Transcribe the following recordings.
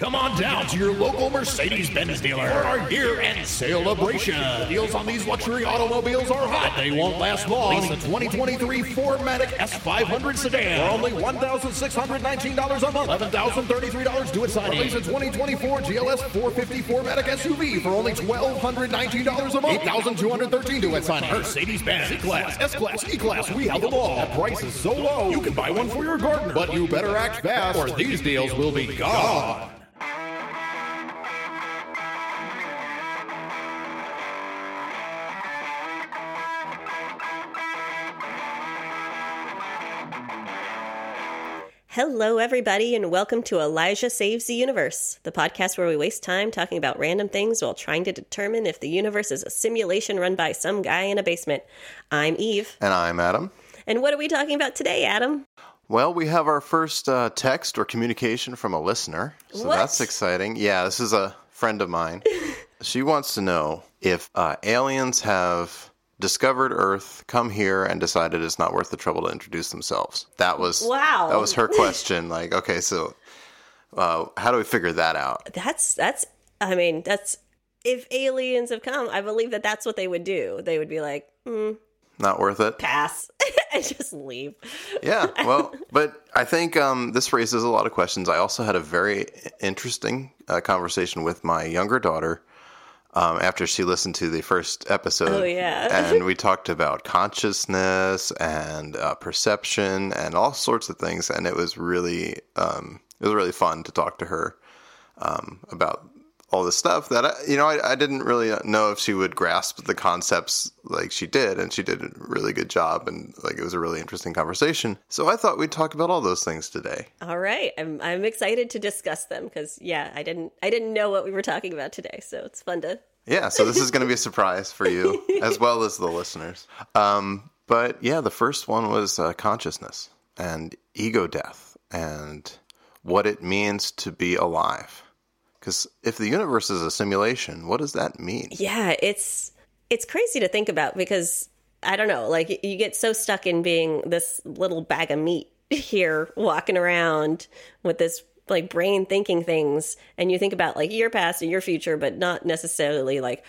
Come on down to your local Mercedes-Benz dealer for our year-end celebration. The deals on these luxury automobiles are hot. They won't last long. Lease the 2023 4MATIC S500 sedan for only $1,619 a month. $11,033 due at signing. Lease a 2024 GLS 450 Matic SUV for only $1,219 a month. 8,213 due at signing. Mercedes-Benz C-Class, S-Class, E-Class, we have them all. The price is so low, you can buy one for your gardener. But you better act fast or these deals will be gone. Hello, everybody, and welcome to Elijah Saves the Universe, the podcast where we waste time talking about random things while trying to determine if the universe is a simulation run by some guy in a basement. I'm Eve. And I'm Adam. And what are we talking about today, Adam? Well, we have our first uh, text or communication from a listener. So What? that's exciting. Yeah, this is a friend of mine. she wants to know if uh, aliens have discovered Earth, come here, and decided it's not worth the trouble to introduce themselves. That was Wow. That was her question. like, okay, so uh, how do we figure that out? That's, that's, I mean, that's, if aliens have come, I believe that that's what they would do. They would be like, mm, Not worth it. pass, and just leave. Yeah, well, but I think um, this raises a lot of questions. I also had a very interesting uh, conversation with my younger daughter um, after she listened to the first episode. Oh, yeah. and we talked about consciousness and uh, perception and all sorts of things, and it was really um, it was really fun to talk to her um, about all this stuff that I, you know I, I didn't really know if she would grasp the concepts like she did, and she did a really good job, and like it was a really interesting conversation. So I thought we'd talk about all those things today. All right, I'm I'm excited to discuss them because yeah, I didn't I didn't know what we were talking about today, so it's fun to. Yeah, so this is going to be a surprise for you as well as the listeners. Um, but yeah, the first one was uh, consciousness and ego death and what it means to be alive. Because if the universe is a simulation, what does that mean? Yeah, it's it's crazy to think about because I don't know, like you get so stuck in being this little bag of meat here walking around with this like brain thinking things and you think about like your past and your future but not necessarily like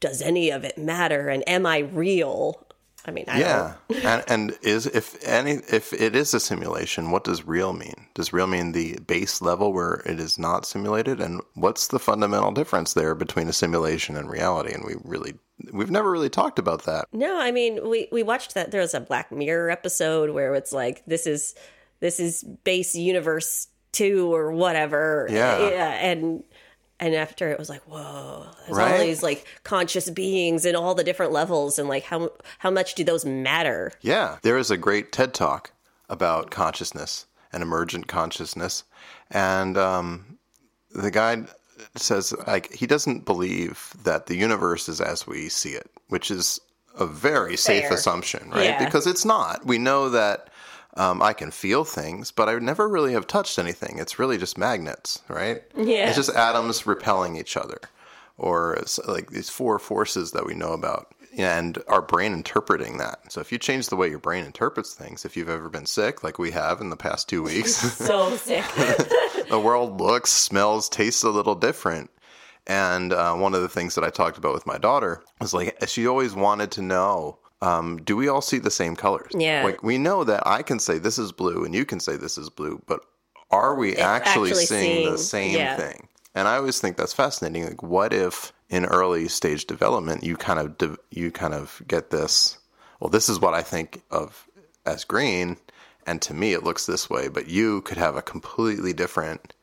does any of it matter and am I real? I mean, I Yeah, and, and is if any if it is a simulation, what does real mean? Does real mean the base level where it is not simulated, and what's the fundamental difference there between a simulation and reality? And we really we've never really talked about that. No, I mean we we watched that. There was a Black Mirror episode where it's like this is this is base universe two or whatever. Yeah. yeah, and and after it was like whoa, there's all these like conscious beings in all the different levels, and like how how much do those matter? Yeah, there is a great TED talk about consciousness and emergent consciousness, and um, the guy says like he doesn't believe that the universe is as we see it, which is a very safe Fair. assumption, right? Yeah. Because it's not. We know that um, I can feel things, but I never really have touched anything. It's really just magnets, right? Yeah. It's just atoms repelling each other, or like these four forces that we know about, and our brain interpreting that. So if you change the way your brain interprets things, if you've ever been sick, like we have in the past two weeks, So sick. the world looks, smells, tastes a little different. And uh, one of the things that I talked about with my daughter was like she always wanted to know. Um, do we all see the same colors? Yeah. Like we know that I can say this is blue and you can say this is blue, but are we actually, actually seeing, the same yeah. thing? And I always think that's fascinating. Like, what if in early stage development you kind of de- you kind of get this? Well, this is what I think of as green, and to me it looks this way. But you could have a completely different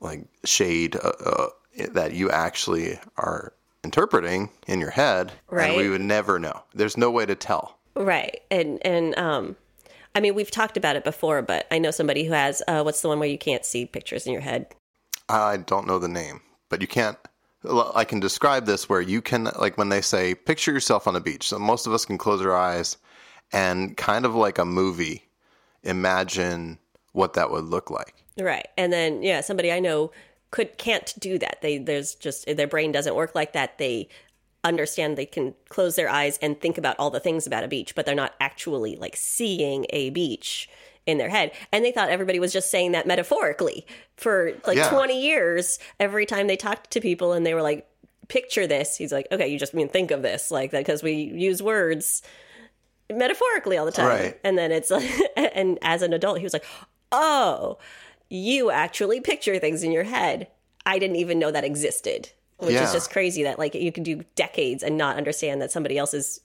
like shade uh, uh, that you actually are interpreting in your head, right. and we would never know. There's no way to tell. Right. And and um I mean we've talked about it before, but I know somebody who has uh what's the one where you can't see pictures in your head? I don't know the name, but you can't. I can describe this where you can, like when they say, picture yourself on a beach. So most of us can close our eyes and kind of like a movie, imagine what that would look like. Right. And then yeah, somebody I know could can't do that. They there's just their brain doesn't work like that. They understand they can close their eyes and think about all the things about a beach, but they're not actually like seeing a beach in their head. And they thought everybody was just saying that metaphorically for like Yeah. 20 years. Every time they talked to people and they were like, picture this, he's like, okay, you just mean think of this like that because we use words metaphorically all the time. Right. And then it's like, and as an adult, he was like, oh, you actually picture things in your head. I didn't even know that existed, which Yeah. is just crazy that like you can do decades and not understand that somebody else is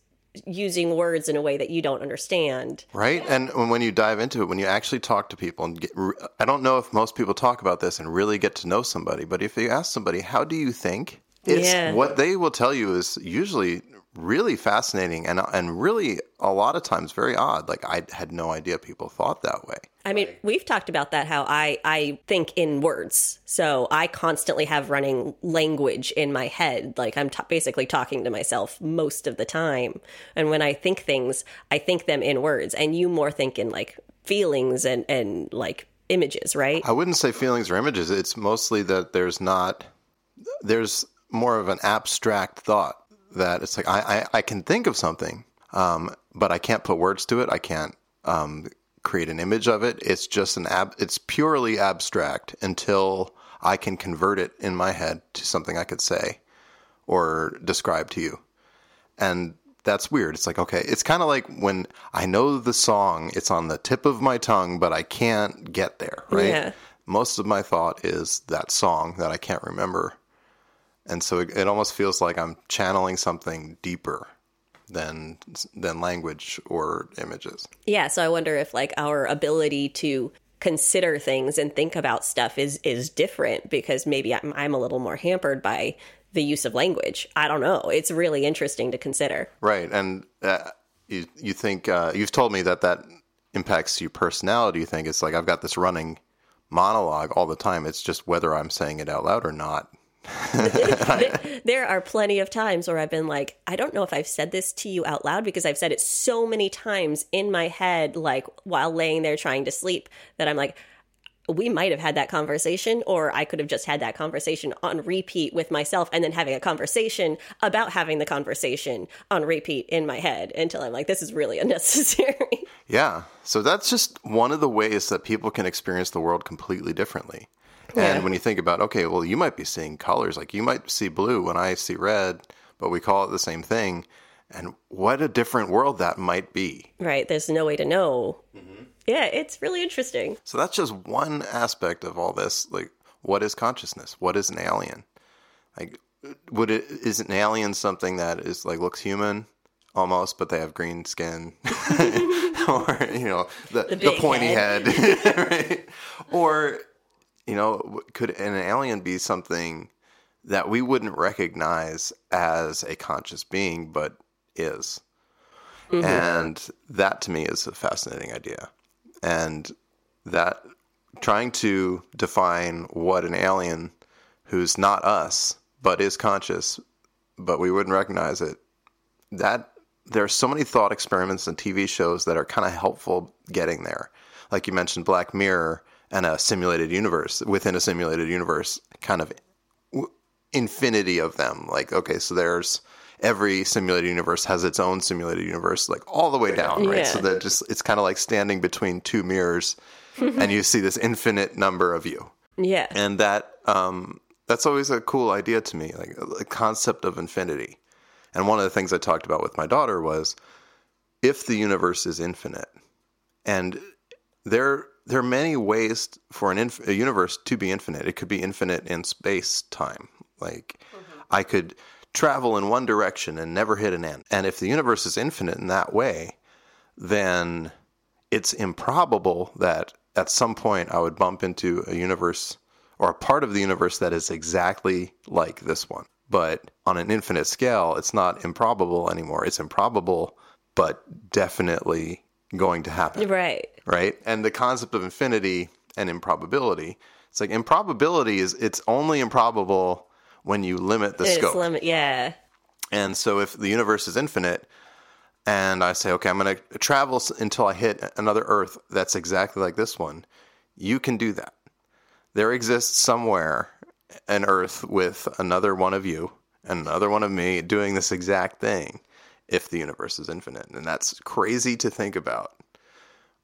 using words in a way that you don't understand. Right? And when when you dive into it, when you actually talk to people, and get, I don't know if most people talk about this and really get to know somebody, but if you ask somebody, how do you think? It's Yeah. what they will tell you is usually really fascinating and and really a lot of times very odd. Like I had no idea people thought that way. I mean, we've talked about that how I I think in words. So I constantly have running language in my head. Like I'm t- basically talking to myself most of the time. And when I think things, I think them in words. And you more think in like feelings and and like images, right? I wouldn't say feelings or images. It's mostly that there's not, there's more of an abstract thought that it's like, I, I, I can think of something, um, but I can't put words to it. I can't um, create an image of it. It's just an ab, it's purely abstract until I can convert it in my head to something I could say or describe to you. And that's weird. It's like, okay, it's kind of like when I know the song, it's on the tip of my tongue, but I can't get there, right? Yeah. Most of my thought is that song that I can't remember. And so it, it almost feels like I'm channeling something deeper than than language or images. Yeah, so I wonder if like our ability to consider things and think about stuff is is different because maybe I'm, I'm a little more hampered by the use of language. I don't know. It's really interesting to consider. Right, and uh, you you think uh, you've told me that that impacts your personality. You think it's like I've got this running monologue all the time. It's just whether I'm saying it out loud or not. There are plenty of times where I've been like, I don't know if I've said this to you out loud because I've said it so many times in my head, like while laying there trying to sleep, that I'm like, we might have had that conversation, or I could have just had that conversation on repeat with myself and then having a conversation about having the conversation on repeat in my head until I'm like, this is really unnecessary. Yeah, so that's just one of the ways that people can experience the world completely differently. Yeah. And when you think about, okay, well, you might be seeing colors, like you might see blue when I see red, but we call it the same thing. And what a different world that might be. right. There's no way to know. Mm-hmm. Yeah, it's really interesting. So that's just one aspect of all this. Like, what is consciousness? What is an alien? Like, would it is an alien something that is like looks human almost, but they have green skin, or you know the the, big pointy head. head, right? Or you know, could an alien be something that we wouldn't recognize as a conscious being, but is? Mm-hmm. And that to me is a fascinating idea. And that trying to define what an alien who's not us, but is conscious, but we wouldn't recognize it, that there are so many thought experiments and TV shows that are kind of helpful getting there. Like you mentioned, Black Mirror and a simulated universe within a simulated universe, kind of w- infinity of them. Like, okay, so there's every simulated universe has its own simulated universe, like all the way down, right? Yeah. So that just it's kind of like standing between two mirrors, and you see this infinite number of you, Yeah. and that um, that's always a cool idea to me, like the concept of infinity. And one of the things I talked about with my daughter was if the universe is infinite, and there there are many ways for an inf- a universe to be infinite. It could be infinite in space time. Like mm-hmm. I could travel in one direction and never hit an end. And if the universe is infinite in that way, then it's improbable that at some point I would bump into a universe or a part of the universe that is exactly like this one. But on an infinite scale, it's not improbable anymore. It's improbable, but definitely going to happen Right. right? And the concept of infinity and improbability. It's like improbability is it's only improbable when you limit the It's scope. limit. Yeah. and so if the universe is infinite and I say, okay, I'm going to travel until I hit another Earth that's exactly like this one, you can do that. There exists somewhere an Earth with another one of you and another one of me doing this exact thing if the universe is infinite. And that's crazy to think about.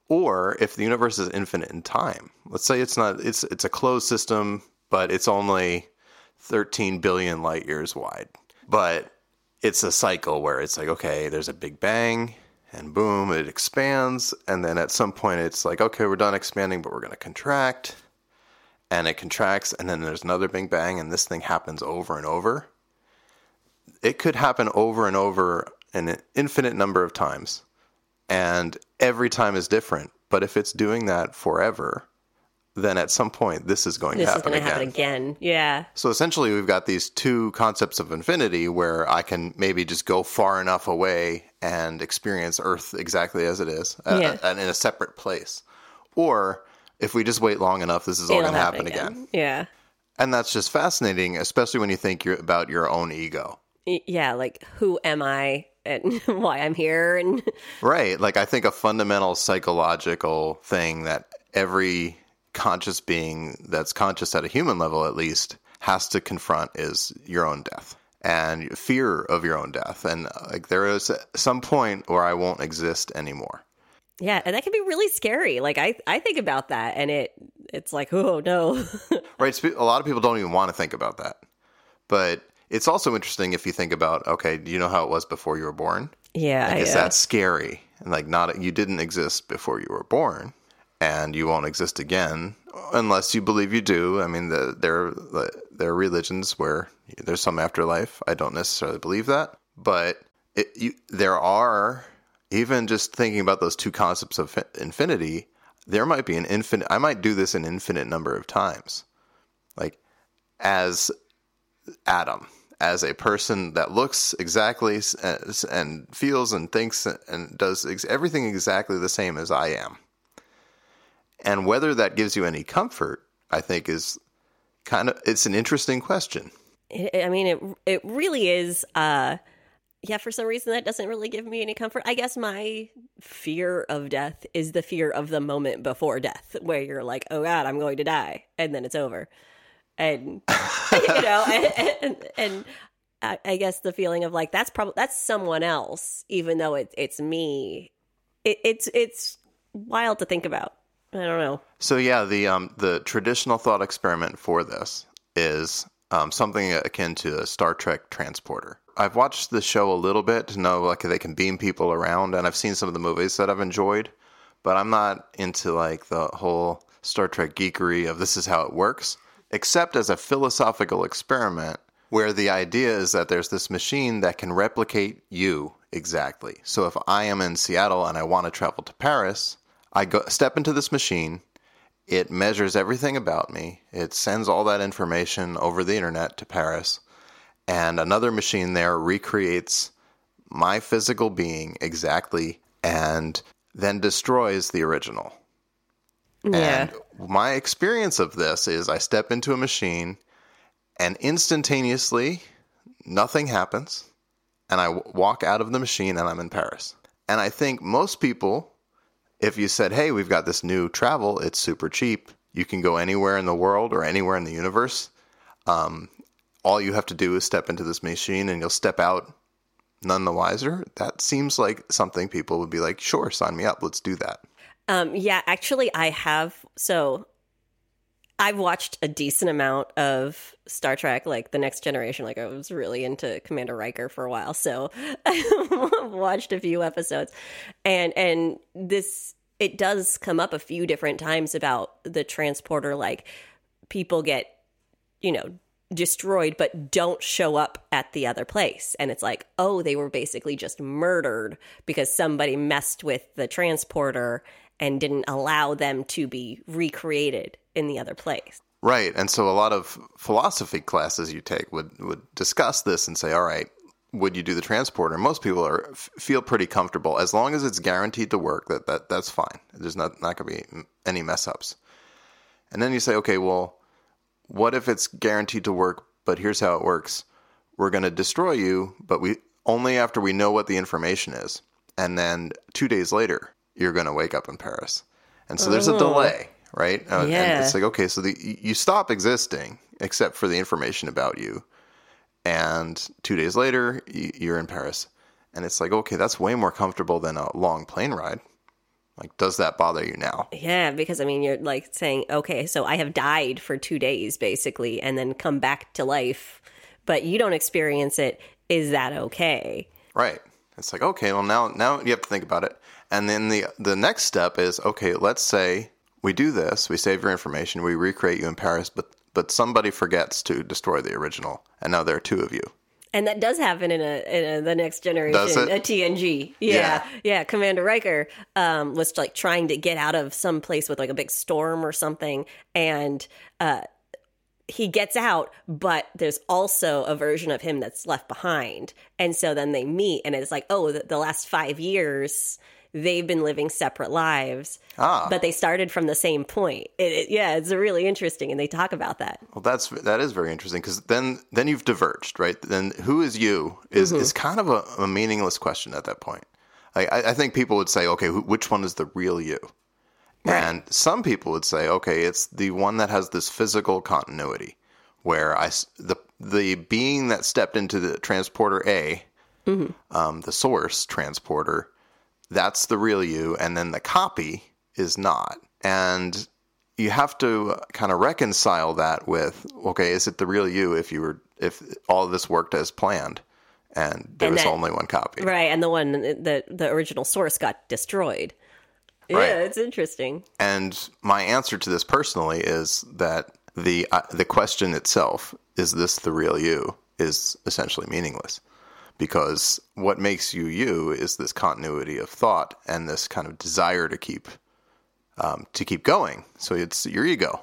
Or if the universe is infinite in time, let's say it's not it's it's a closed system, but it's only 13 billion light years wide. But it's a cycle where it's like, okay, there's a big bang, and boom, it expands, and then at some point it's like, okay, we're done expanding, but we're going to contract, and it contracts, and then there's another big bang, and this thing happens over and over. It could happen over and over an infinite number of times, and every time is different. But if it's doing that forever, then at some point this is going This to is happen going to again. happen again. Yeah. So essentially, we've got these two concepts of infinity where I can maybe just go far enough away and experience Earth exactly as it is, uh, Yeah. and in a separate place. Or if we just wait long enough, this is all It'll going to happen again. Yeah. And that's just fascinating, especially when you think you're about your own ego. Yeah. Like, who am I and why I'm here? And Right. Like, I think a fundamental psychological thing that every conscious being that's conscious at a human level, at least, has to confront is your own death and fear of your own death. And uh, like, there is some point where I won't exist anymore. yeah, and that can be really scary. Like, I, I think about that and it, it's like, oh no. Right. A lot of people don't even want to think about that. But it's also interesting if you think about, okay, do you know how it was before you were born? yeah. Like, is yeah. that scary? And like, not you didn't exist before you were born, and you won't exist again unless you believe you do. I mean, the, there there are religions where there's some afterlife. I don't necessarily believe that, but it, you, there are even just thinking about those two concepts of infinity. There might be an infinite. I might do this an infinite number of times, like as Adam as a person that looks exactly as, and feels and thinks and does ex- everything exactly the same as I am. And whether that gives you any comfort, I think is kind of it's an interesting question. I mean, it it really is. Uh, yeah, for some reason that doesn't really give me any comfort. I guess my fear of death is the fear of the moment before death, where you're like, "Oh God, I'm going to die," and then it's over, and you know, and, and, and I, I guess the feeling of like that's probably that's someone else, even though it's it's me. It, it's it's wild to think about. I don't know. So yeah, the um, the traditional thought experiment for this is um, something akin to a Star Trek transporter. I've watched the show a little bit to know like they can beam people around, and I've seen some of the movies that I've enjoyed, but I'm not into like the whole Star Trek geekery of this is how it works, except as a philosophical experiment where the idea is that there's this machine that can replicate you exactly. So if I am in Seattle and I want to travel to Paris, I go step into this machine. It measures everything about me. It sends all that information over the internet to Paris, and another machine there recreates my physical being exactly and then destroys the original. Yeah. And my experience of this is I step into a machine and instantaneously nothing happens and I w- walk out of the machine and I'm in Paris. And I think most people, if you said, hey, we've got this new travel, it's super cheap, you can go anywhere in the world or anywhere in the universe. Um, all you have to do is step into this machine and you'll step out none the wiser. That seems like something people would be like, sure, sign me up, let's do that. Um, yeah, actually, I have. So I've watched a decent amount of Star Trek, like The Next Generation. Like I was really into Commander Riker for a while, so I watched a few episodes, and and this it does come up a few different times about the transporter. Like people get, you know, destroyed but don't show up at the other place and it's like oh they were basically just murdered because somebody messed with the transporter and didn't allow them to be recreated in the other place Right. And so a lot of philosophy classes you take would, would discuss this and say, all right, would you do the transporter? Most people are feel pretty comfortable as long as it's guaranteed to work. That, that that's fine. There's not not going to be any mess ups. And then you say, okay, well, what if it's guaranteed to work? But here's how it works: we're going to destroy you, but we only after we know what the information is, and then two days later, you're going to wake up in Paris. And so there's a delay, right? Uh, Yeah. And it's like, okay, so the, you stop existing except for the information about you. And two days later, you're in Paris. And it's like, okay, that's way more comfortable than a long plane ride. Like, does that bother you now? Yeah, because I mean, you're like saying, okay, so I have died for two days basically, and then come back to life, but you don't experience it. Is that okay? Right. It's like, okay, well now now you have to think about it. And then the the next step is, okay, let's say we do this, we save your information, we recreate you in Paris, but but somebody forgets to destroy the original, and now there are two of you. And that does happen in a, in a the next generation, a TNG. Yeah, Yeah. yeah. Commander Riker um, was like trying to get out of some place with like a big storm or something, and uh, he gets out, but there's also a version of him that's left behind, and so then they meet, and it's like, oh, the, the last five years they've been living separate lives, Ah. but they started from the same point. It, it- yeah, it's really interesting, and they talk about that. Well, that's that is very interesting because then then you've diverged, right? Then who is you is is kind of a, a meaningless question at that point. I, I I think people would say, okay, who, which one is the real you? And some people would say, okay, it's the one that has this physical continuity, where I the the being that stepped into the transporter A, mm-hmm. um, the source transporter, that's the real you, and then the copy is not. And you have to uh, kind of reconcile that with, okay, is it the real you if you were if all of this worked as planned, and there And was that- only one copy? Right, and the one uh, the the original source got destroyed. Yeah, Right. it's interesting. And my answer to this personally is that the uh, the question itself is this the real you is essentially meaningless because what makes you you is this continuity of thought and this kind of desire to keep um, to keep going. So it's your ego.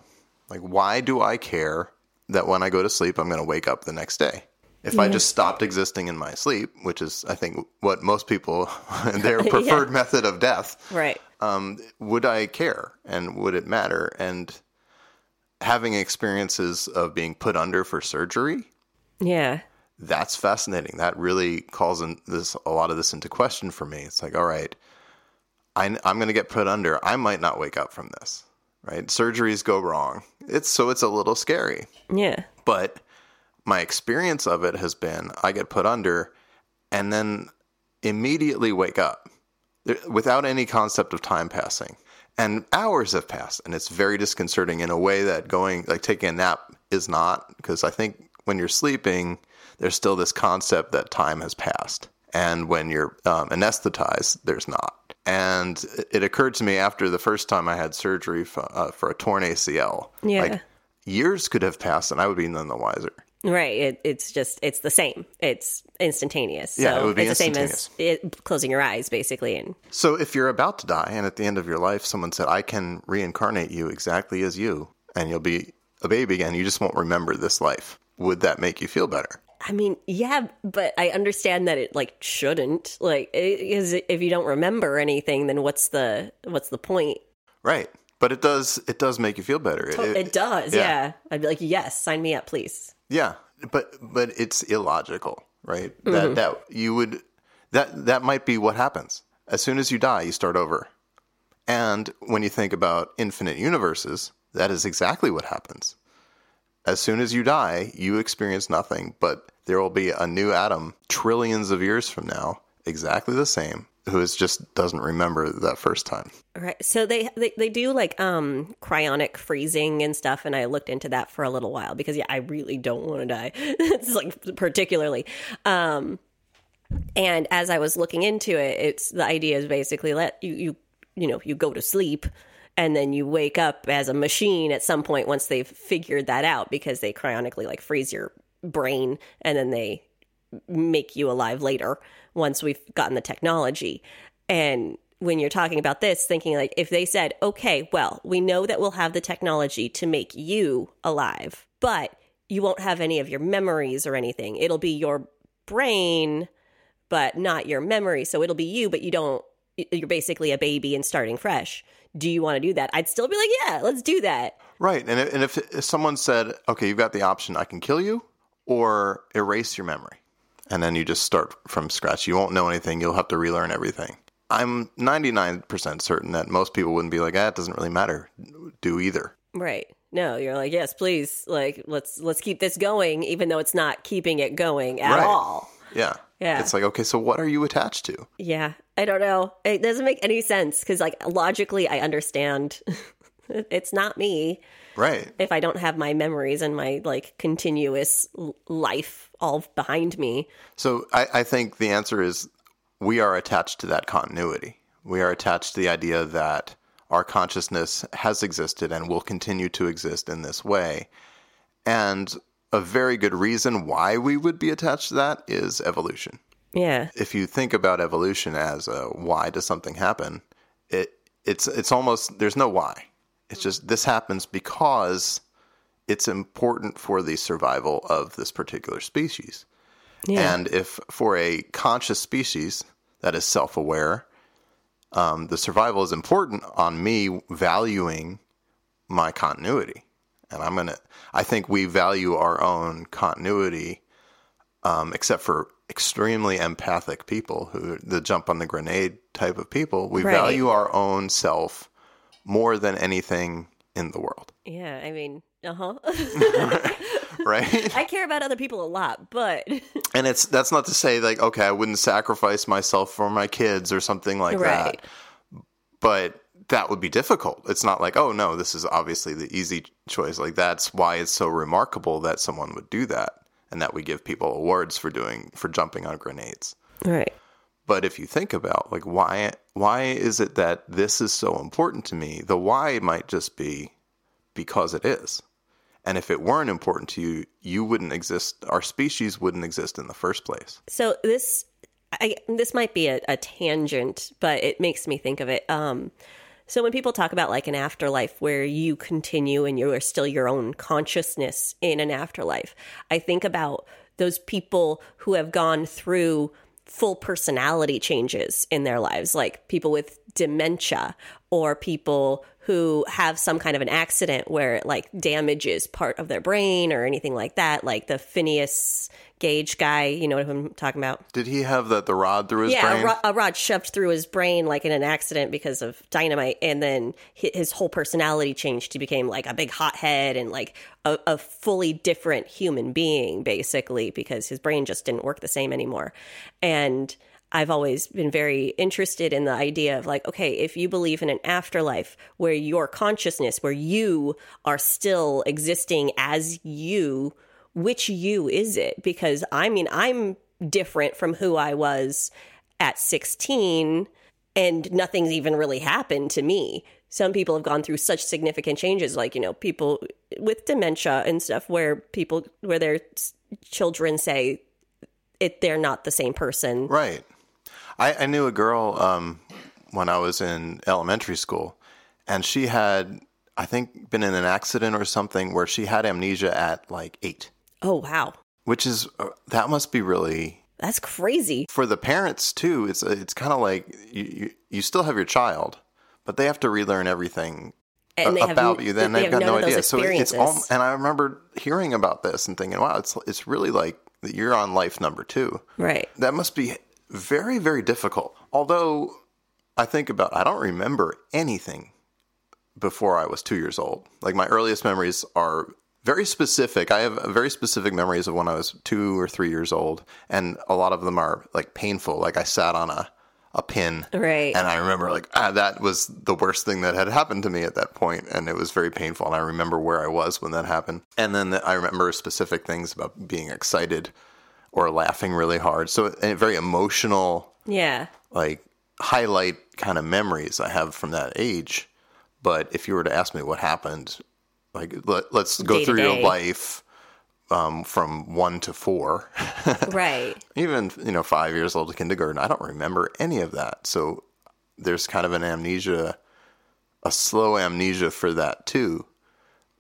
Like, why do I care that when I go to sleep, I'm going to wake up the next day? If I just stopped existing in my sleep, which is, I think, what most people, and their preferred method of death, Right. Um, would I care and would it matter? And having experiences of being put under for surgery, Yeah. that's fascinating. That really calls in this a lot of this into question for me. It's like, all right, I, I'm going to get put under. I might not wake up from this. Right? Surgeries go wrong. It's so it's a little scary. Yeah. But my experience of it has been I get put under and then immediately wake up there- without any concept of time passing. And hours have passed, and it's very disconcerting in a way that going, like taking a nap, is not. Because I think when you're sleeping, there's still this concept that time has passed. And when you're um, anesthetized, there's not. And it- it occurred to me after the first time I had surgery for, uh, for a torn ACL. Yeah. Like years could have passed, and I would be none the wiser. Right. It, it's just it's the same. It's instantaneous. Yeah, so it would be it's the same as it, closing your eyes, basically. And So if you're about to die and at the end of your life someone said, I can reincarnate you exactly as you and you'll be a baby again, you just won't remember this life. Would that make you feel better? I mean, yeah, but I understand that it like shouldn't. Like, because if you don't remember anything, then what's the what's the point? Right. But it does it does make you feel better. It- It, it- does. yeah. Yeah. I'd be like, yes, sign me up, please. Yeah. But but it's illogical, right? Mm-hmm. That that you would that that might be what happens. As soon as you die, you start over. And when you think about infinite universes, that is exactly what happens. As soon as you die, you experience nothing, but there will be a new Adam trillions of years from now, exactly the same, who is just doesn't remember that first time. Right. So they, they they do like um cryonic freezing and stuff and I looked into that for a little while because yeah, I really don't want to die. it's like particularly um and as I was looking into it, it's the idea is basically let you you you know, you go to sleep and then you wake up as a machine at some point once they've figured that out because they cryonically like freeze your brain and then they make you alive later once we've gotten the technology. And when you're talking about this, thinking like if they said, okay, well, we know that we'll have the technology to make you alive, but you won't have any of your memories or anything. It'll be your brain, but not your memory. So it'll be you, but you don't, you're basically a baby and starting fresh. Do you want to do that? I'd still be like, yeah, let's do that. Right. And if, and if, if someone said, okay, you've got the option, I can kill you or erase your memory, and then you just start from scratch, you won't know anything, you'll have to relearn everything. I'm 99% certain that most people wouldn't be like, ah, it doesn't really matter. Do either. Right. No, you're like, yes, please. Like, let's let's keep this going, even though it's not keeping it going at Right. all. Yeah. Yeah. It's like, okay, so what are you attached to? Yeah, I don't know. It doesn't make any sense because, like, logically, I understand it's not me Right. if I don't have my memories and my like continuous life all behind me. So I, I think the answer is we are attached to that continuity. We are attached to the idea that our consciousness has existed and will continue to exist in this way. And a very good reason why we would be attached to that is evolution. Yeah, If you think about evolution as a why does something happen, it it's it's almost there's no why. It's just this happens because it's important for the survival of this particular species. yeah, And if for a conscious species that is self aware, um, the survival is important on me valuing my continuity. And I'm going to, I think we value our own continuity, um, except for extremely empathic people who, the jump on the grenade type of people. We Right. value our own self more than anything in the world, yeah. I mean, uh huh. right? I care about other people a lot, but And it's that's not to say like okay, I wouldn't sacrifice myself for my kids or something like Right. that. But that would be difficult. It's not like, oh no, this is obviously the easy choice. Like that's why it's so remarkable that someone would do that and that we give people awards for doing for jumping on grenades. right. But if you think about like why why is it that this is so important to me? The why might just be because it is. And if it weren't important to you, you wouldn't exist. Our species wouldn't exist in the first place. So this, I, this might be a, a tangent, but it makes me think of it. Um, so when people talk about like an afterlife where you continue and you are still your own consciousness in an afterlife, I think about those people who have gone through full personality changes in their lives, like people with dementia or people who have some kind of an accident where it like damages part of their brain or anything like that, like the Phineas Gage guy, you know what I'm talking about? Did he have the, the rod through his yeah, brain? a, ro- a rod shoved through his brain like in an accident because of dynamite, and then his whole personality changed. He became like a big hothead and like a, a fully different human being, basically, because his brain just didn't work the same anymore. And I've always been very interested in the idea of like, okay, if you believe in an afterlife where your consciousness, where you are still existing as you, which you is it? Because I mean, I'm different from who I was at 16 and nothing's even really happened to me. Some people have gone through such significant changes, like, you know, people with dementia and stuff, where people, where their children say it, they're not the same person. Right. I, I knew a girl um, when I was in elementary school, and she had, I think, been in an accident or something where she had amnesia at like eight, Oh, wow. which is, uh, that must be really, That's crazy. for the parents too, it's, it's kind of like you, you, you still have your child, but they have to relearn everything And they have, about you, then they they've got no idea. So it's all, and I remember hearing about this and thinking, wow, it's it's really like you're on life number two. right. That must be very very difficult. Although I think about, I don't remember anything before I was two years old. Like my earliest memories are very specific. I have very specific memories of when I was two or three years old, and a lot of them are like painful. Like I sat on a a pin Right. and I remember like ah, that was the worst thing that had happened to me at that point, and it was very painful. And I remember where I was when that happened, and then I remember specific things about being excited or laughing really hard. So very emotional, Yeah. like highlight kind of memories I have from that age. But if you were to ask me what happened, like let, us go Day through your life um, from one to four, Right. even you know five years old to kindergarten i don't remember any of that so there's kind of an amnesia a slow amnesia for that too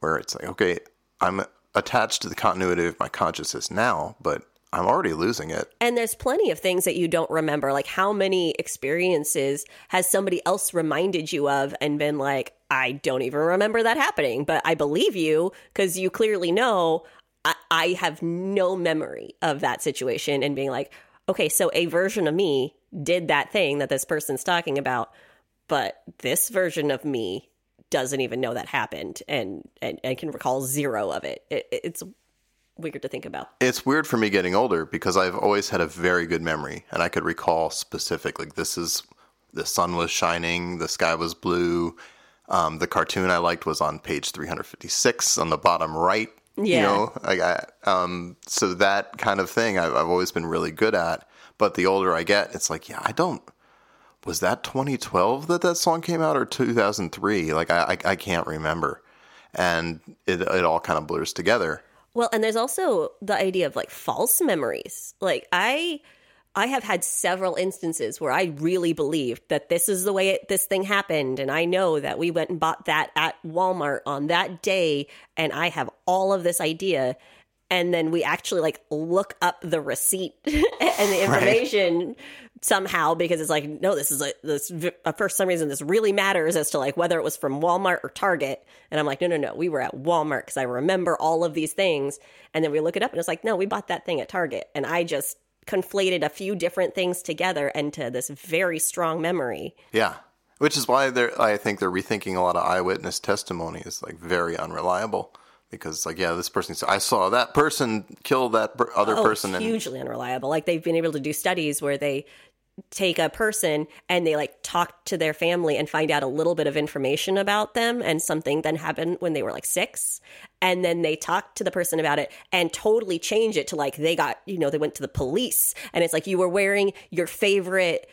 where it's like okay i'm attached to the continuity of my consciousness now but i'm already losing it And there's plenty of things that you don't remember. Like, how many experiences has somebody else reminded you of and been like, I don't even remember that happening, but I believe you because you clearly know I, I have no memory of that situation and being like, okay, so a version of me did that thing that this person's talking about, but this version of me doesn't even know that happened and, and, and can recall zero of it. it it's weird to think about. It's weird for me getting older because I've always had a very good memory and I could recall specific like this is the sun was shining, the sky was blue. Um, the cartoon I liked was on page 356 on the bottom right. You Yeah. know, I got, um, so that kind of thing I've, I've always been really good at. But the older I get, it's like, yeah, I don't. Was that 2012 that that song came out or 2003? Like, I, I, I can't remember. And it, it all kind of blurs together. Well, and there's also the idea of like false memories. Like I I have had several instances where I really believed that this is the way it, this thing happened and I know that we went and bought that at Walmart on that day and I have all of this idea and then we actually like look up the receipt and the information somehow because it's like no this is a this uh, for some reason this really matters as to like whether it was from Walmart or Target. And I'm like no no no we were at Walmart because I remember all of these things. And then we look it up and it's like no we bought that thing at Target. And I just conflated a few different things together into this very strong memory. Yeah. Which is why they're I think they're rethinking a lot of eyewitness testimony is like very unreliable because like yeah this person I saw that person kill that per- other oh, person and hugely unreliable. Like they've been able to do studies where they take a person and they like talk to their family and find out a little bit of information about them and something then happened when they were like six. And then they talk to the person about it and totally change it to like they got you know they went to the police. And it's like you were wearing your favorite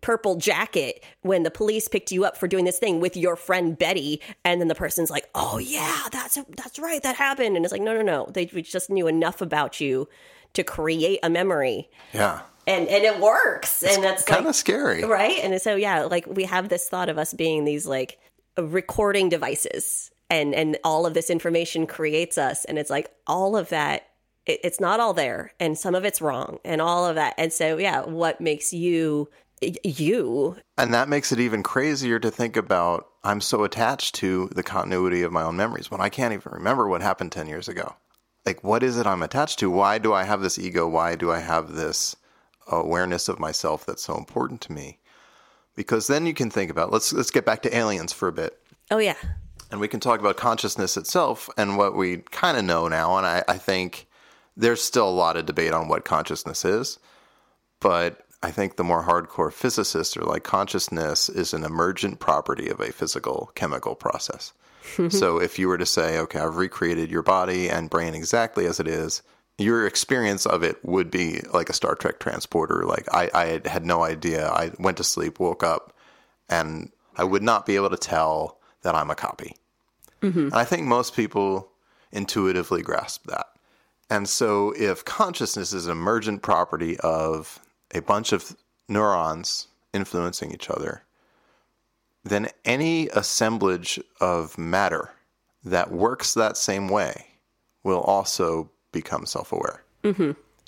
purple jacket when the police picked you up for doing this thing with your friend Betty and then the person's like oh yeah that's that's right that happened. And it's like no no no they we just knew enough about you to create a memory. Yeah. And and it works and that's kind like of scary. Right? And so yeah like we have this thought of us being these like recording devices and and all of this information creates us and it's like all of that it, it's not all there and some of it's wrong and all of that. And so yeah what makes you you. And that makes it even crazier to think about I'm so attached to the continuity of my own memories when I can't even remember what happened 10 years ago. Like what is it I'm attached to? Why do I have this ego? Why do I have this awareness of myself that's so important to me? Because then you can think about let's let's get back to aliens for a bit. Oh yeah. And we can talk about consciousness itself and what we kind of know now. And I, I think there's still a lot of debate on what consciousness is, but I think the more hardcore physicists are like consciousness is an emergent property of a physical chemical process. so if you were to say, okay, I've recreated your body and brain exactly as it is, your experience of it would be like a Star Trek transporter. Like I, I had, had no idea. I went to sleep, woke up, and I would not be able to tell that I'm a copy. Mm-hmm. And I think most people intuitively grasp that. And so, if consciousness is an emergent property of a bunch of neurons influencing each other, then any assemblage of matter that works that same way will also become self aware,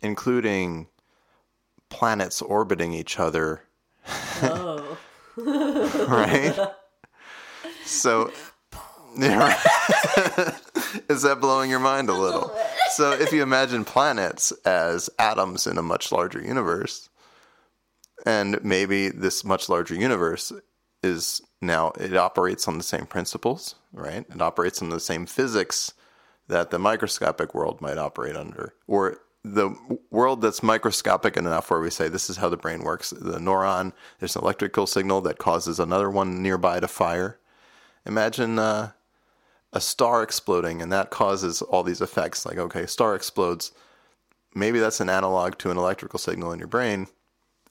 including planets orbiting each other. oh right? so, is that blowing your mind a little? So, if you imagine planets as atoms in a much larger universe, and maybe this much larger universe is now, it operates on the same principles, right? It operates on the same physics that the microscopic world might operate under, or the world that's microscopic enough where we say this is how the brain works. The neuron, there's an electrical signal that causes another one nearby to fire. Imagine uh, a star exploding, and that causes all these effects. Like, okay, star explodes. Maybe that's an analog to an electrical signal in your brain,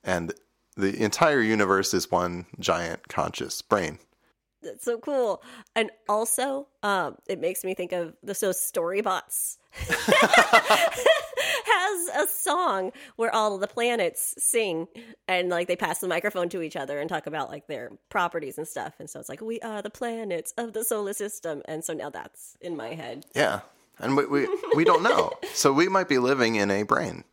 and the entire universe is one giant conscious brain. That's so cool. And also, um, it makes me think of the so Storybots has a song where all the planets sing and like they pass the microphone to each other and talk about like their properties and stuff. And so it's like we are the planets of the solar system. And so now that's in my head. Yeah, and we we, we don't know. so we might be living in a brain,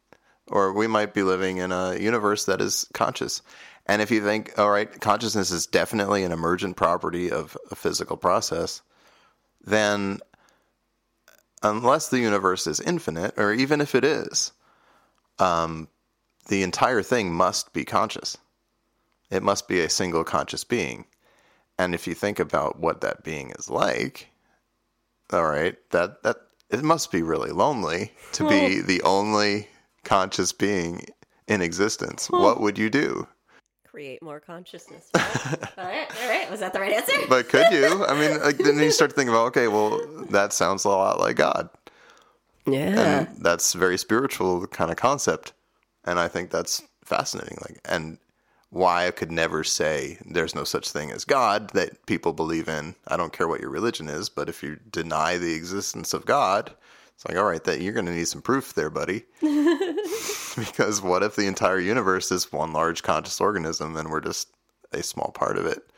or we might be living in a universe that is conscious. And if you think, all right, consciousness is definitely an emergent property of a physical process, then unless the universe is infinite, or even if it is, um, the entire thing must be conscious. It must be a single conscious being. And if you think about what that being is like, all right, that that it must be really lonely to be the only conscious being in existence. What would you do? Create more consciousness. Right? all right, all right. Was that the right answer? But could you? I mean, like, then you start thinking about, okay, well, that sounds a lot like God. yeah. and that's very spiritual kind of concept and i think that's fascinating like and why i could never say there's no such thing as god that people believe in i don't care what your religion is but if you deny the existence of god it's like all right that you're going to need some proof there buddy because what if the entire universe is one large conscious organism and we're just a small part of it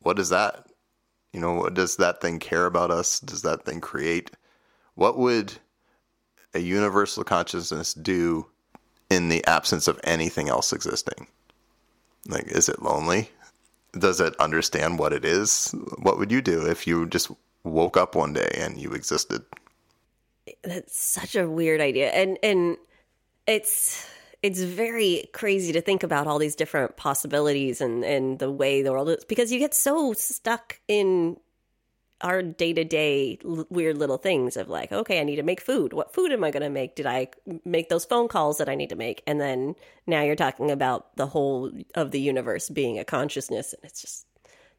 what is that you know what does that thing care about us does that thing create what would a universal consciousness do in the absence of anything else existing? Like, is it lonely? Does it understand what it is? What would you do if you just woke up one day and you existed? That's such a weird idea. And and it's it's very crazy to think about all these different possibilities and and the way the world is because you get so stuck in our day-to-day l- weird little things of like okay i need to make food what food am i going to make did i make those phone calls that i need to make and then now you're talking about the whole of the universe being a consciousness and it's just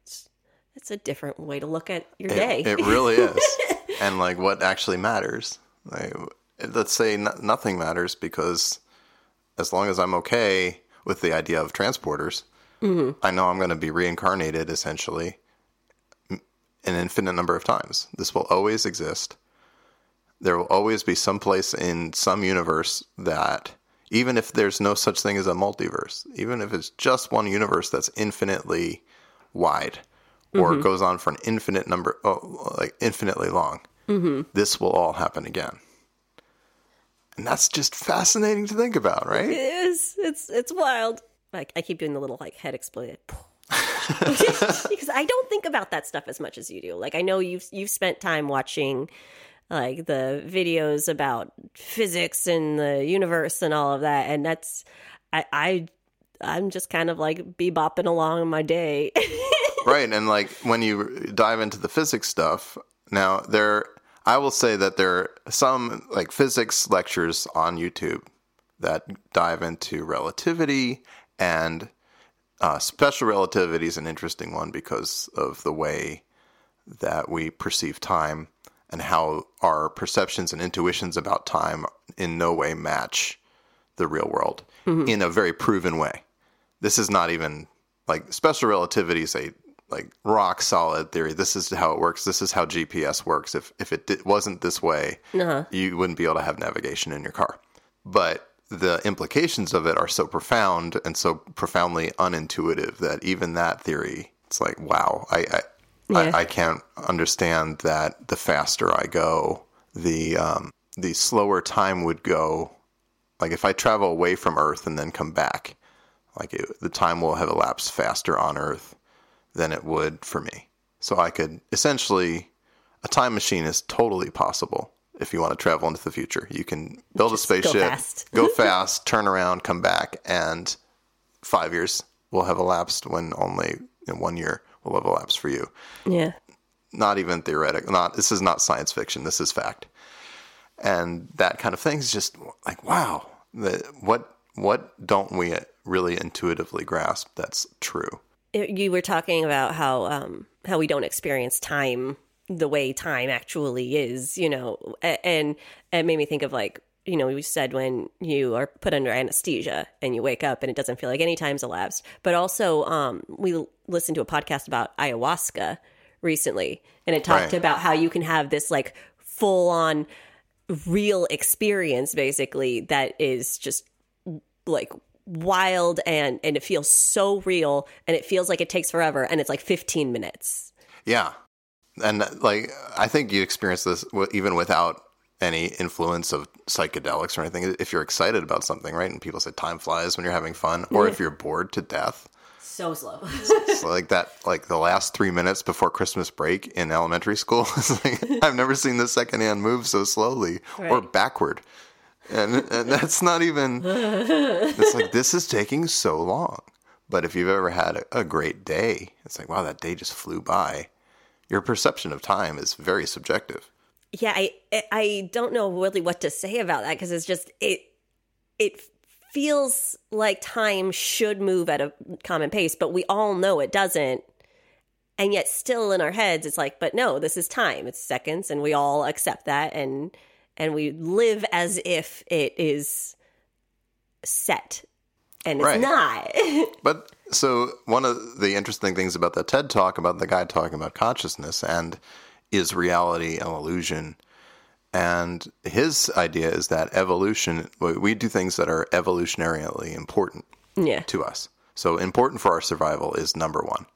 it's, it's a different way to look at your day It, it really is. and like, what actually matters? Like, let's say n- nothing matters because as long as I'm okay with the idea of transporters, mm-hmm. I know I'm going to be reincarnated essentially an infinite number of times. This will always exist. There will always be some place in some universe that, even if there's no such thing as a multiverse, even if it's just one universe that's infinitely wide or mm-hmm. goes on for an infinite number, oh, like infinitely long, Mm-hmm. this will all happen again. And that's just fascinating to think about, right? It is. It's it's wild. Like I keep doing the little like head exploded. because I don't think about that stuff as much as you do. Like I know you've you've spent time watching like the videos about physics and the universe and all of that, and that's I I I'm just kind of like bebopping along in my day. right and like when you dive into the physics stuff now there i will say that there are some like physics lectures on youtube that dive into relativity and uh, special relativity is an interesting one because of the way that we perceive time and how our perceptions and intuitions about time in no way match the real world in a very proven way. This is not even like special relativity is a like rock solid theory. This is how it works. This is how GPS works. If if it di- wasn't this way, you wouldn't be able to have navigation in your car. But the implications of it are so profound and so profoundly unintuitive that even that theory, it's like, wow, I I, Yeah. I, I can't understand that. The faster I go, the um, the slower time would go. Like if I travel away from Earth and then come back, like it, the time will have elapsed faster on Earth than it would for me. So I could essentially, a time machine is totally possible if you want to travel into the future. You can build Just a go spaceship, fast. go fast, turn around, come back, and five years will have elapsed when only in one year will have elapsed for you. yeah. Not even theoretic. Not this is not science fiction. This is fact. And that kind of thing is just like wow. The, what what don't we really intuitively grasp that's true? You were talking about how um how we don't experience time the way time actually is you know and it made me think of like you know we said when you are put under anesthesia and you wake up and it doesn't feel like any time's elapsed but also um we l- listened to a podcast about ayahuasca recently and it talked Right. about how you can have this like full on real experience basically that is just like wild and and it feels so real and it feels like it takes forever and it's like 15 minutes Yeah, and uh, like I think you experience this even without any influence of psychedelics or anything. If you're excited about something, right? And people say time flies when you're having fun, or if you're bored to death. so slow It's like that, like the last three minutes before Christmas break in elementary school. Like, I've never seen the second hand move so slowly or backward. And, and that's not even, it's like, this is taking so long. But if you've ever had a, a great day, it's like, wow, that day just flew by. Your perception of time is very subjective. yeah, I I don't know really what to say about that because it's just it it feels like time should move at a common pace, but we all know it doesn't. And yet still in our heads it's like, but no, this is time. It's seconds and we all accept that and and we live as if it is set. And it's Right. not. But so one of the interesting things about the TED talk about the guy talking about consciousness and is reality an illusion? And his idea is that evolution, we we do things that are evolutionarily important yeah. to us. So important for our survival is number one.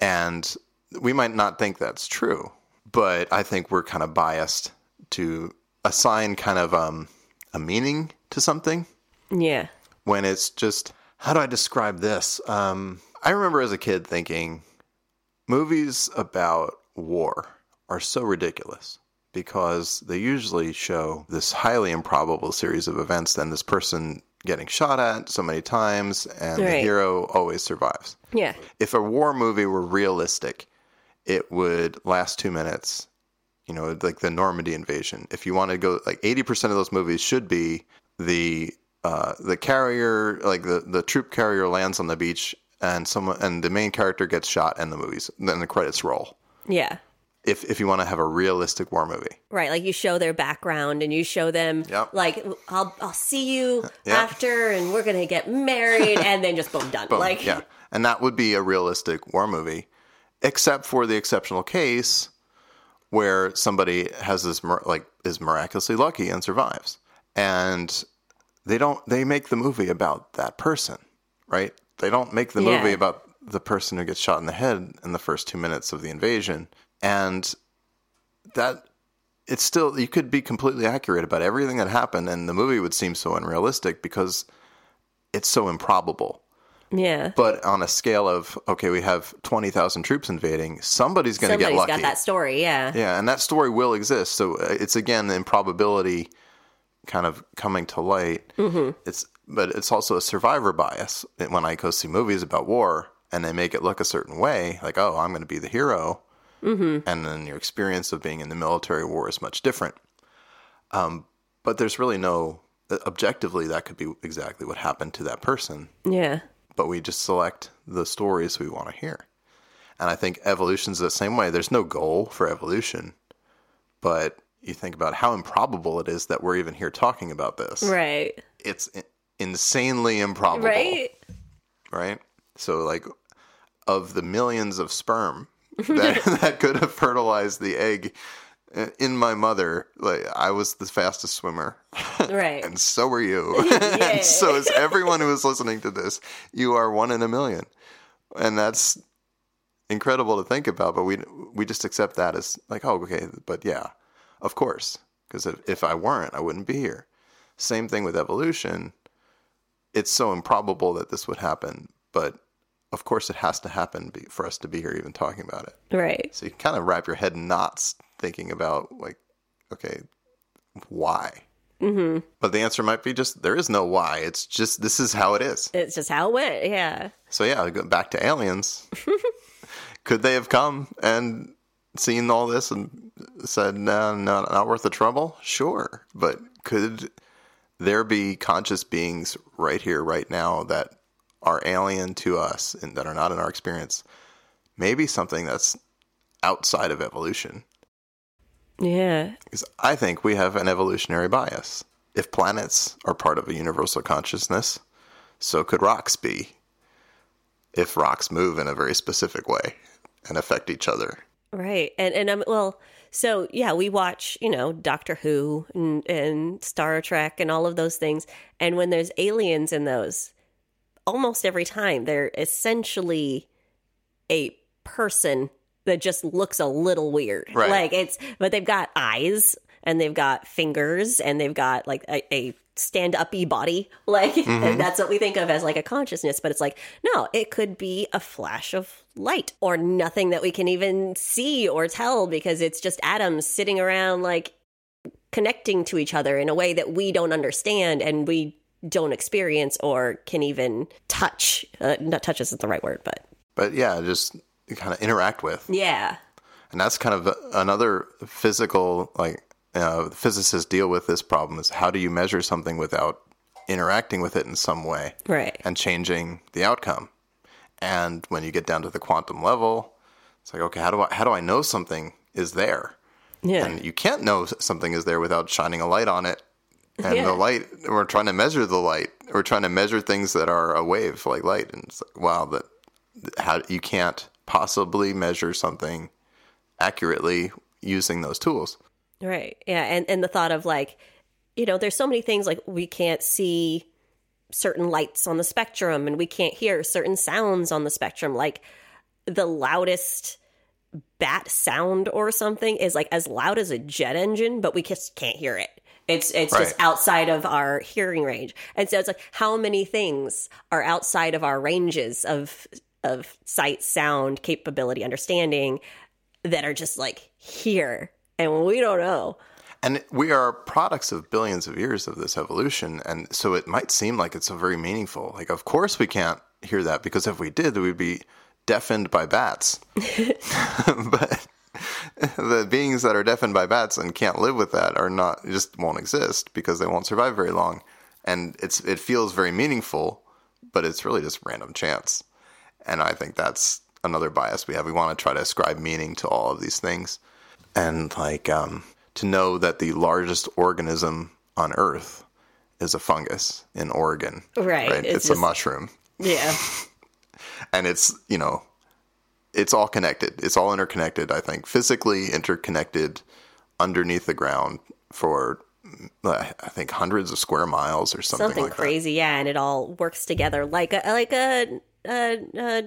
And we might not think that's true, but I think we're kind of biased to assign kind of um, a meaning to something Yeah. when it's just how do I describe this? Um, I remember as a kid thinking movies about war are so ridiculous because they usually show this highly improbable series of events, then this person getting shot at so many times, and the hero always survives. Yeah. If a war movie were realistic, it would last two minutes. You know, like the Normandy invasion. If you want to go, like eighty percent of those movies should be the uh, the carrier, like the the troop carrier lands on the beach, and someone and the main character gets shot, and the movies then the credits roll. Yeah. If if you want to have a realistic war movie, Right, like you show their background and you show them Yep. like I'll I'll see you Yep. after and we're gonna get married and then just boom done. Boom. like yeah, and that would be a realistic war movie, except for the exceptional case where somebody has this like is miraculously lucky and survives, and they don't they make the movie about that person, right? They don't make the Yeah. movie about the person who gets shot in the head in the first two minutes of the invasion, and that it's still you could be completely accurate about everything that happened, and the movie would seem so unrealistic because it's so improbable. Yeah. But on a scale of okay, we have twenty thousand troops invading, somebody's going to get lucky. got that story, yeah. Yeah, and that story will exist. So uh, it's again the improbability kind of coming to light. Mm-hmm. It's but it's also a survivor bias. When I go see movies about war and they make it look a certain way, like oh, I'm going to be the hero, mm-hmm. and then your experience of being in the military war is much different. Um, but there's really no objectively that could be exactly what happened to that person Yeah. But we just select the stories we want to hear. And I think evolution's the same way. There's no goal for evolution, but you think about how improbable it is that we're even here talking about this. Right. It's insanely improbable, Right? right? So, like, of the millions of sperm that, that could have fertilized the egg in my mother, like I was the fastest swimmer, Right. and so were you. And so is everyone who is listening to this. You are one in a million, and that's incredible to think about. But we we just accept that as like, oh, okay. But yeah, of course, because if, if I weren't, I wouldn't be here. Same thing with evolution. It's so improbable that this would happen, but of course, it has to happen be, for us to be here, even talking about it. Right. So you kind of wrap your head in knots thinking about like, okay, why? Mm-hmm. But the answer might be just there is no why. It's just this is how it is. It's just how it went, yeah. So yeah, go back to aliens. Could they have come and seen all this and said, "No, no, not worth the trouble"? Sure, but could there be conscious beings right here, right now, that are alien to us and that are not in our experience? Maybe something that's outside of evolution. Yeah. Because I think we have an evolutionary bias. If planets are part of a universal consciousness, so could rocks be. If rocks move in a very specific way and affect each other. Right. And and um well, so yeah, we watch, you know, Doctor Who and, and Star Trek and all of those things. And when there's aliens in those, almost every time they're essentially a person that just looks a little weird. Right. Like it's but they've got eyes and they've got fingers and they've got like a, a stand uppy body. Like and that's what we think of as like a consciousness. But it's like, no, it could be a flash of light or nothing that we can even see or tell because it's just atoms sitting around like connecting to each other in a way that we don't understand and we don't experience or can even touch. Uh, not touch isn't the right word, but But yeah, just kind of interact with. yeah. and that's kind of another physical like uh, physicists deal with this problem is how do you measure something without interacting with it in some way Right. and changing the outcome and when you get down to the quantum level it's like okay how do i how do i know something is there Yeah. and you can't know something is there without shining a light on it and Yeah. the light we're trying to measure the light we're trying to measure things that are a wave like light and it's like wow that how you can't possibly measure something accurately using those tools Right. Yeah. And and the thought of like, you know, there's so many things like we can't see certain lights on the spectrum and we can't hear certain sounds on the spectrum. Like the loudest bat sound or something is like as loud as a jet engine, but we just can't hear it. It's it's just outside of our hearing range. And so it's like how many things are outside of our ranges of of sight, sound, capability, understanding that are just like here and we don't know. And we are products of billions of years of this evolution. And so it might seem like it's so very meaningful. Like, of course we can't hear that because if we did, we'd be deafened by bats. but the beings that are deafened by bats and can't live with that are not, just won't exist because they won't survive very long. And it's, it feels very meaningful, but it's really just random chance. And I think that's another bias we have. We want to try to ascribe meaning to all of these things. And like um, to know that the largest organism on Earth is a fungus in Oregon. Right, It's, it's a mushroom. Yeah. And it's, you know, it's all connected. It's all interconnected, I think. Physically interconnected underneath the ground for uh, I think hundreds of square miles or something, Something like crazy, yeah, and it all works together like a like a, a, a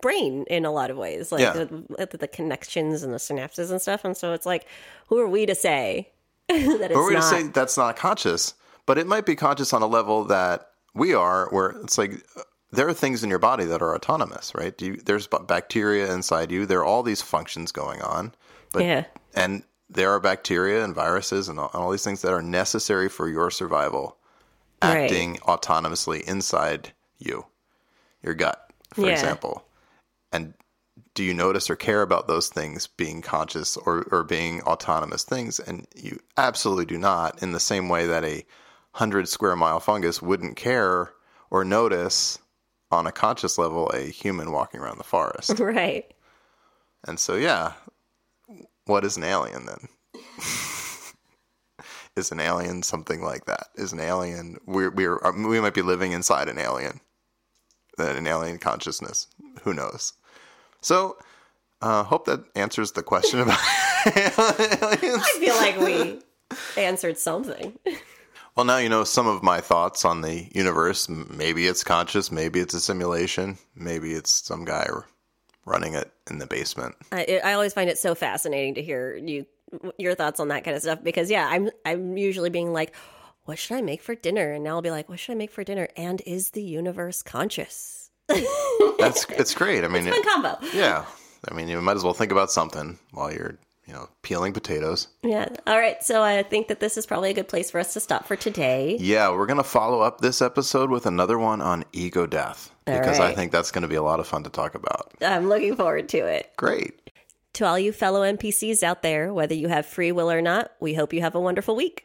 brain in a lot of ways, like Yeah. the, the connections and the synapses and stuff. And so it's like, who are we to say that it's that. But we're not? to say that's not conscious, but it might be conscious on a level that we are, where it's like uh, there are things in your body that are autonomous, right? Do you, there's bacteria inside you. There are all these functions going on, but yeah, and there are bacteria and viruses and all, and all these things that are necessary for your survival, Right. acting autonomously inside you, your gut, for Yeah. example. And do you notice or care about those things being conscious or, or being autonomous things? And you absolutely do not, in the same way that a hundred square mile fungus wouldn't care or notice on a conscious level a human walking around the forest. right. And so, yeah, what is an alien then? is an alien something like that? Is an alien we're we're we might be living inside an alien, uh, an alien consciousness? Who knows? So, uh, hope that answers the question about aliens. I feel like we answered something. Well, now you know some of my thoughts on the universe. Maybe it's conscious. Maybe it's a simulation. Maybe it's some guy running it in the basement. I, I always find it so fascinating to hear you your thoughts on that kind of stuff because yeah, I'm I'm usually being like, what should I make for dinner? And now I'll be like, what should I make for dinner? And is the universe conscious? That's it's great. I mean, Fun it- combo. yeah. I mean, you might as well think about something while you're, you know, peeling potatoes. Yeah. All right. So I think that this is probably a good place for us to stop for today. Yeah, we're gonna follow up this episode with another one on ego death because I think that's going to be a lot of fun to talk about. I'm looking forward to it. Great. To all you fellow NPCs out there, whether you have free will or not, we hope you have a wonderful week.